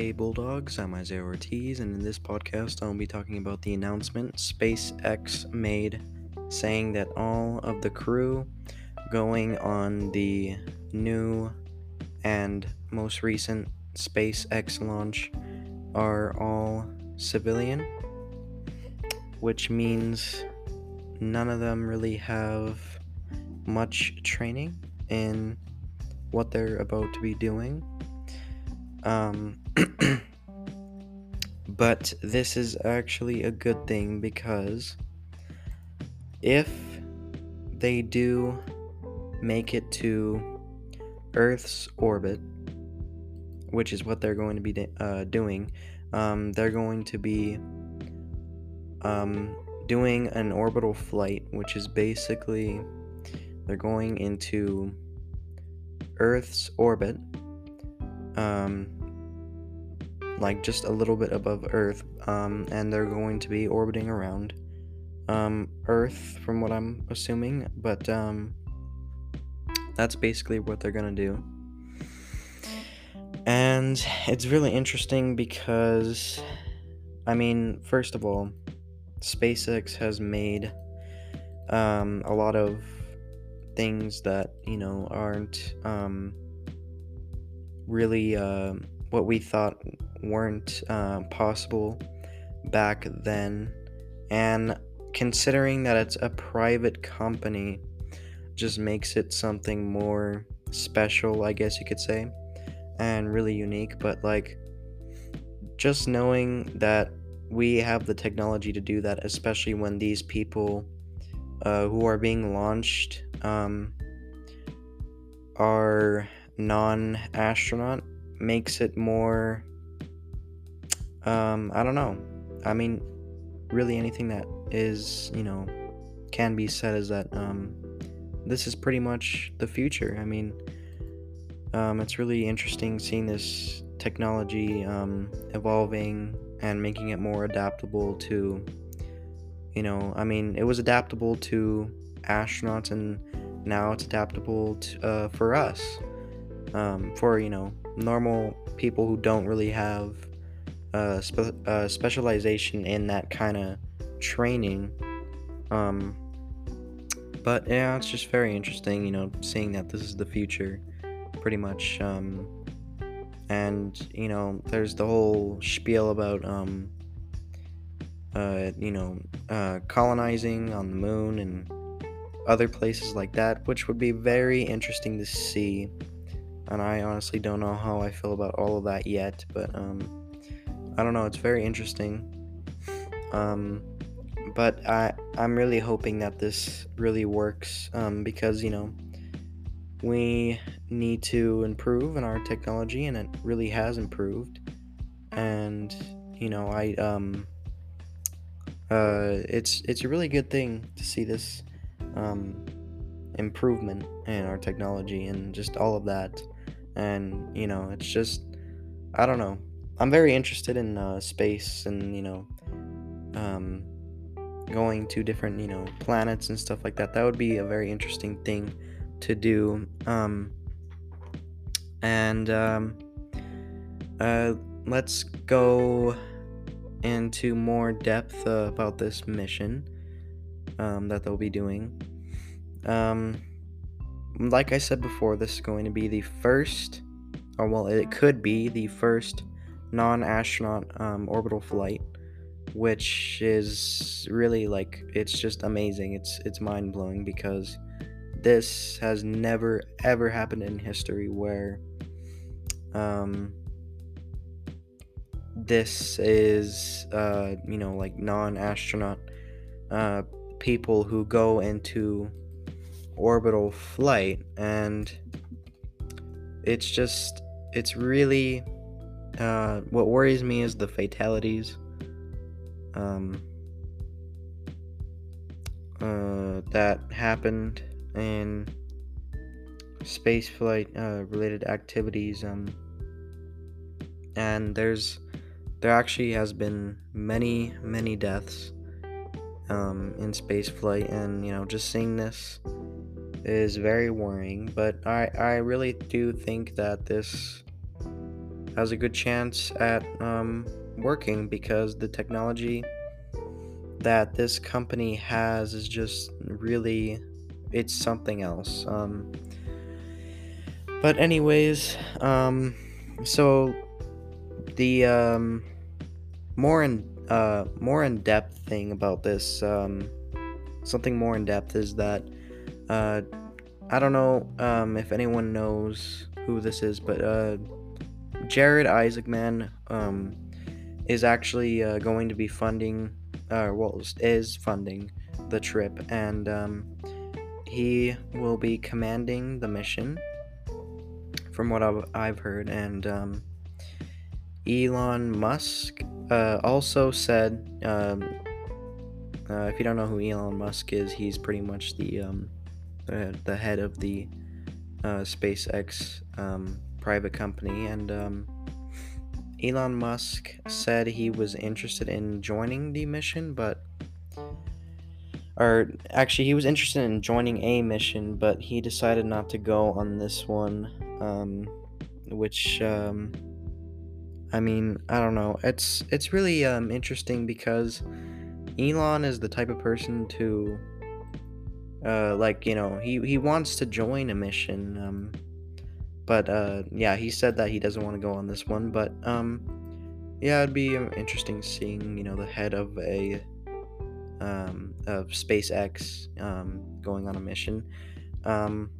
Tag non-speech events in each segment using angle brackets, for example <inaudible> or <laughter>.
Hey Bulldogs, I'm Isaiah Ortiz, and in this podcast, I'll be talking about the announcement SpaceX made saying that all of the crew going on the new and most recent SpaceX launch are all civilian, which means none of them really have much training in what they're about to be doing. Um, <clears throat> but this is actually a good thing because if they do make it to Earth's orbit, which is what they're going to be uh, doing, um, they're going to be um, doing an orbital flight, which is basically they're going into Earth's orbit, um, like just a little bit above Earth, um, and they're going to be orbiting around um, Earth, from what I'm assuming. But um, that's basically what they're gonna do. And it's really interesting because, I mean, first of all, SpaceX has made um, a lot of things that, you know, aren't um, really uh, what we thought weren't uh, possible back then. And considering that it's a private company, just makes it something more special, I guess you could say and really unique, but like just knowing that we have the technology to do that, especially when these people uh, who are being launched um, are non astronaut, makes it more. Um, I don't know. I mean, really, anything that is, you know, can be said is that um, this is pretty much the future. I mean, um, it's really interesting seeing this technology um, evolving and making it more adaptable to, you know, I mean, it was adaptable to astronauts and now it's adaptable to, uh, for us, um, for, you know, normal people who don't really have uh, spe- specialization in that kind of training. Um, but yeah, it's just very interesting, you know, seeing that this is the future pretty much. Um, and you know, there's the whole spiel about um, uh, you know, uh, colonizing on the moon and other places like that, which would be very interesting to see. And I honestly don't know how I feel about all of that yet, but um, I don't know. It's very interesting. Um, but I I'm really hoping that this really works um, because you know we need to improve in our technology and it really has improved and you know i um uh it's it's a really good thing to see this um improvement in our technology and just all of that and you know it's just i don't know i'm very interested in uh, space and you know um going to different you know planets and stuff like that that would be a very interesting thing to do. Um, and um, uh, let's go into more depth uh, about this mission um, that they'll be doing. Um, like I said before, this is going to be the first, or well, it could be the first non-astronaut um, orbital flight, which is really like it's just amazing. It's it's mind blowing because this has never ever happened in history where um this is uh you know like non-astronaut uh people who go into orbital flight and it's just it's really uh what worries me is the fatalities. Um uh that happened in spaceflight uh, related activities um, and there's there actually has been many many deaths um, in spaceflight and you know just seeing this is very worrying but I, I really do think that this has a good chance at um, working because the technology that this company has is just really it's something else um, but anyways um, so the um, more in uh, more in depth thing about this um, something more in depth is that uh, I don't know um, if anyone knows who this is, but uh, Jared Isaacman um, is actually uh, going to be funding, uh, well, is funding the trip, and um, he will be commanding the mission, from what I've, I've heard. And um, Elon Musk uh, also said, um, uh, if you don't know who Elon Musk is, he's pretty much the um, the head of the uh, SpaceX um, private company, and um, Elon Musk said he was interested in joining the mission, but or actually he was interested in joining a mission, but he decided not to go on this one, um, which um, I mean I don't know. It's it's really um, interesting because Elon is the type of person to uh, like you know he he wants to join a mission um, but uh, yeah he said that he doesn't want to go on this one but um, yeah it'd be um, interesting seeing you know the head of a um, of SpaceX um, going on a mission. Um,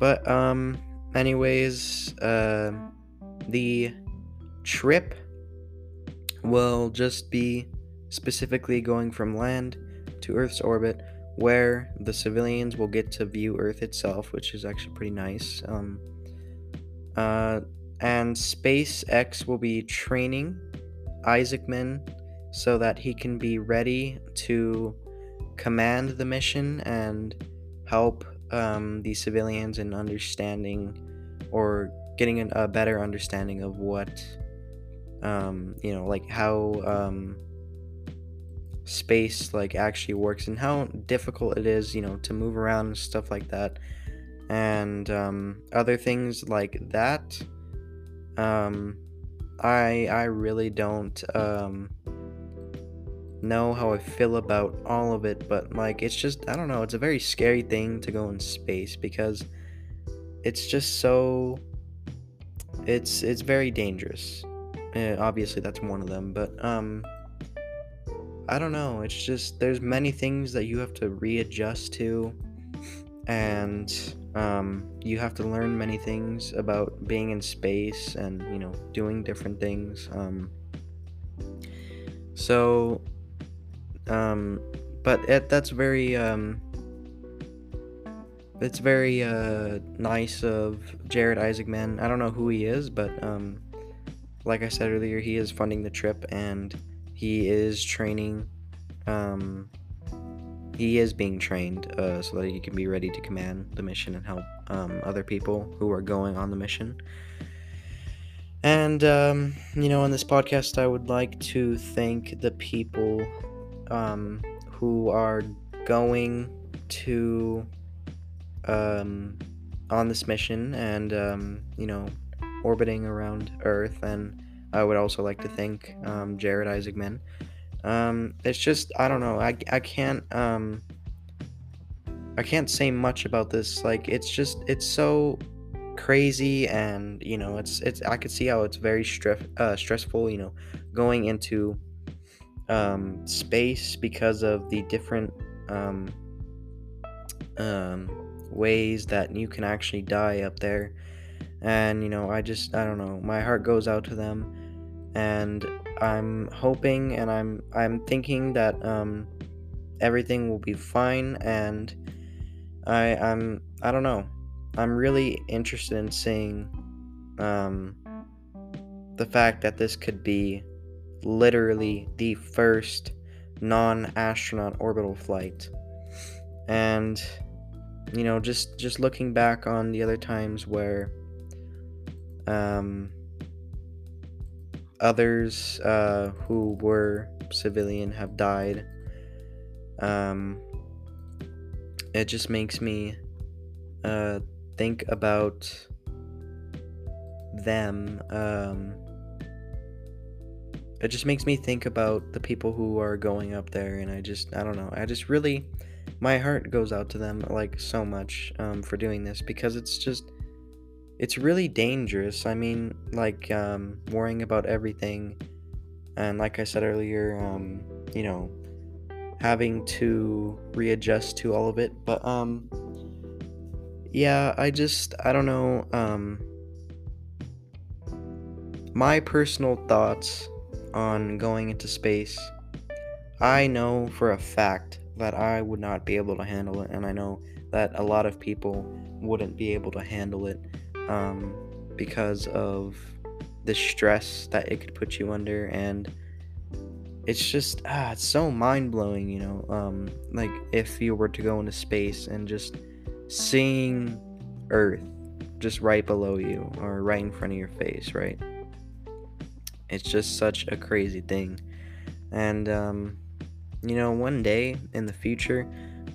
but um anyways uh, the trip will just be specifically going from land to Earth's orbit where the civilians will get to view Earth itself, which is actually pretty nice. Um, uh, and SpaceX will be training Isaacman so that he can be ready to command the mission and help um, the civilians in understanding or getting an, a better understanding of what, um, you know, like how um, space like actually works and how difficult it is, you know, to move around and stuff like that. And um, other things like that. Um, I I really don't um, know how I feel about all of it, but like it's just I don't know. It's a very scary thing to go in space because it's just so. It's it's very dangerous. Uh, obviously, that's one of them, but um, I don't know. It's just there's many things that you have to readjust to, and um, you have to learn many things about being in space and you know doing different things. Um, so, um, but it, that's very um, it's very uh, nice of Jared Isaacman. I don't know who he is, but um, like I said earlier, he is funding the trip and he is training um, he is being trained uh, so that he can be ready to command the mission and help um, other people who are going on the mission. And um, you know in this podcast i would like to thank the people um, who are going to um, on this mission and um, you know orbiting around earth and I would also like to thank um, Jared Isaacman. Um, it's just I don't know. I, I can't um, I can't say much about this. Like it's just it's so crazy and you know it's it's I could see how it's very stress uh, stressful. You know, going into um, space because of the different um, um, ways that you can actually die up there. And you know, I just I don't know. My heart goes out to them and I'm hoping and I'm I'm thinking that um, everything will be fine and I I'm I don't know. I'm really interested in seeing um, the fact that this could be literally the first non-astronaut orbital flight. And you know just just looking back on the other times where um others uh, who were civilian have died. Um, it just makes me uh, think about them um it just makes me think about the people who are going up there and i just i don't know i just really my heart goes out to them like so much um, for doing this because it's just it's really dangerous. I mean like um, worrying about everything. And like i said earlier um, you know having to readjust to all of it. But um yeah i just i don't know um my personal thoughts on going into space, I know for a fact that I would not be able to handle it, and I know that a lot of people wouldn't be able to handle it um, because of the stress that it could put you under, and it's just ah, it's so mind blowing, you know. Um, like if you were to go into space and just seeing Earth just right below you or right in front of your face, right? It's just such a crazy thing. And, um, you know, one day in the future,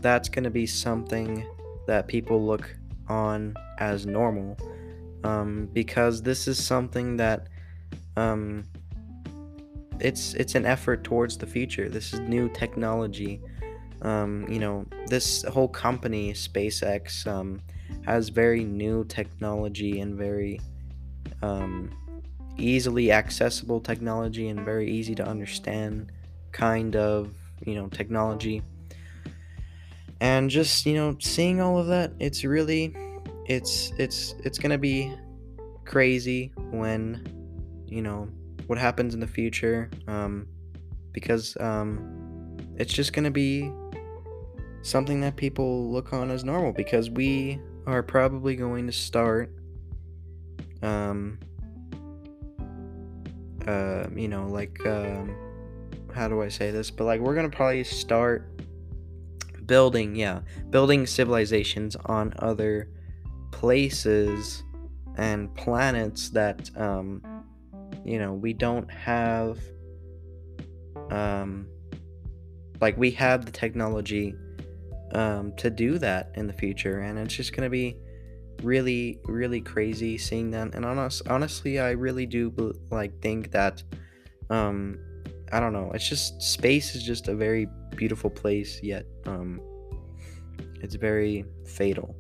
that's going to be something that people look on as normal. Um, because this is something that um, it's it's an effort towards the future. This is new technology. Um, you know, this whole company, SpaceX, um, has very new technology and very um, easily accessible technology and very easy to understand kind of, you know, technology. And just, you know, seeing all of that, it's really it's it's it's to be crazy when you know what happens in the future um because um it's just to be something that people look on as normal because we are probably going to start um uh, you know, like, um, how do I say this? But like, we're gonna probably start building, yeah, building civilizations on other places and planets that, um, you know, we don't have, um, like, we have the technology, um, to do that in the future, and it's just gonna be really really crazy seeing that. And honest, honestly i really do like think that um i don't know. It's just space is just a very beautiful place yet um it's very fatal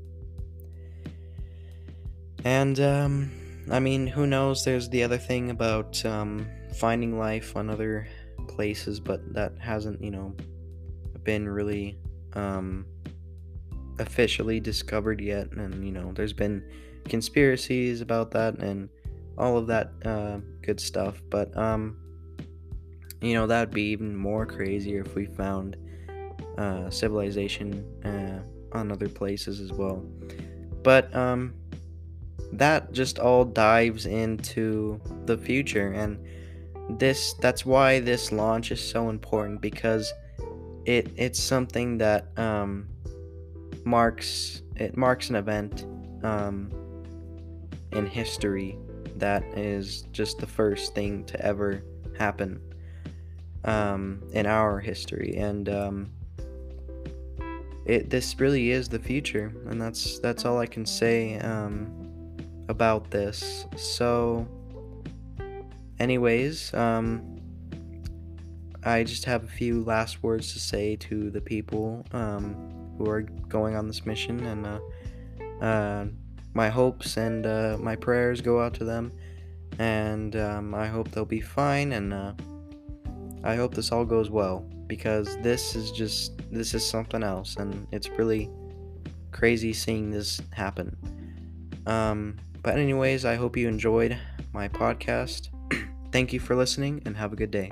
and um i mean who knows there's the other thing about um finding life on other places but that hasn't you know been really um officially discovered yet, and you know, there's been conspiracies about that and all of that uh, good stuff. But um, you know, that'd be even more crazier if we found uh, civilization uh, on other places as well. But um, that just all dives into the future, and this that's why this launch is so important because it it's something that um, marks it marks an event um, in history that is just the first thing to ever happen um, in our history, and um, it this really is the future, and that's that's all I can say. Um, about this. So, anyways, um, I just have a few last words to say to the people um, who are going on this mission, and uh, uh, my hopes and uh, my prayers go out to them, and um, I hope they'll be fine, and uh, I hope this all goes well because this is just this is something else, and it's really crazy seeing this happen. Um, but anyways, I hope you enjoyed my podcast. <clears throat> Thank you for listening, and have a good day.